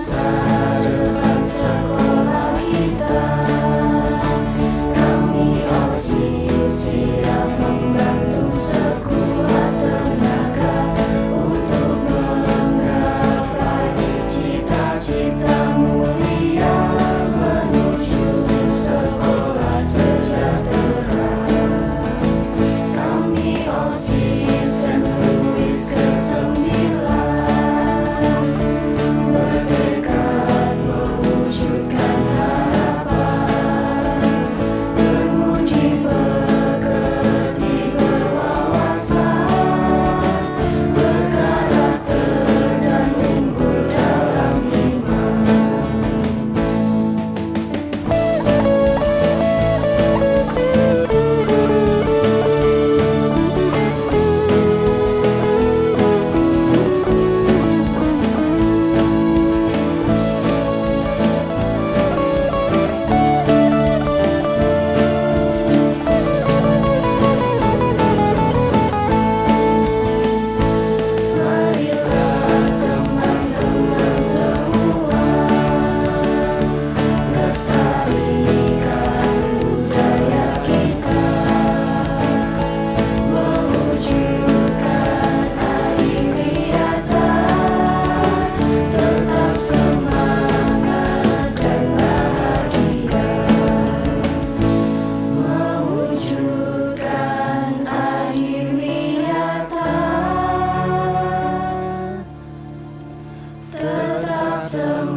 sun. blossom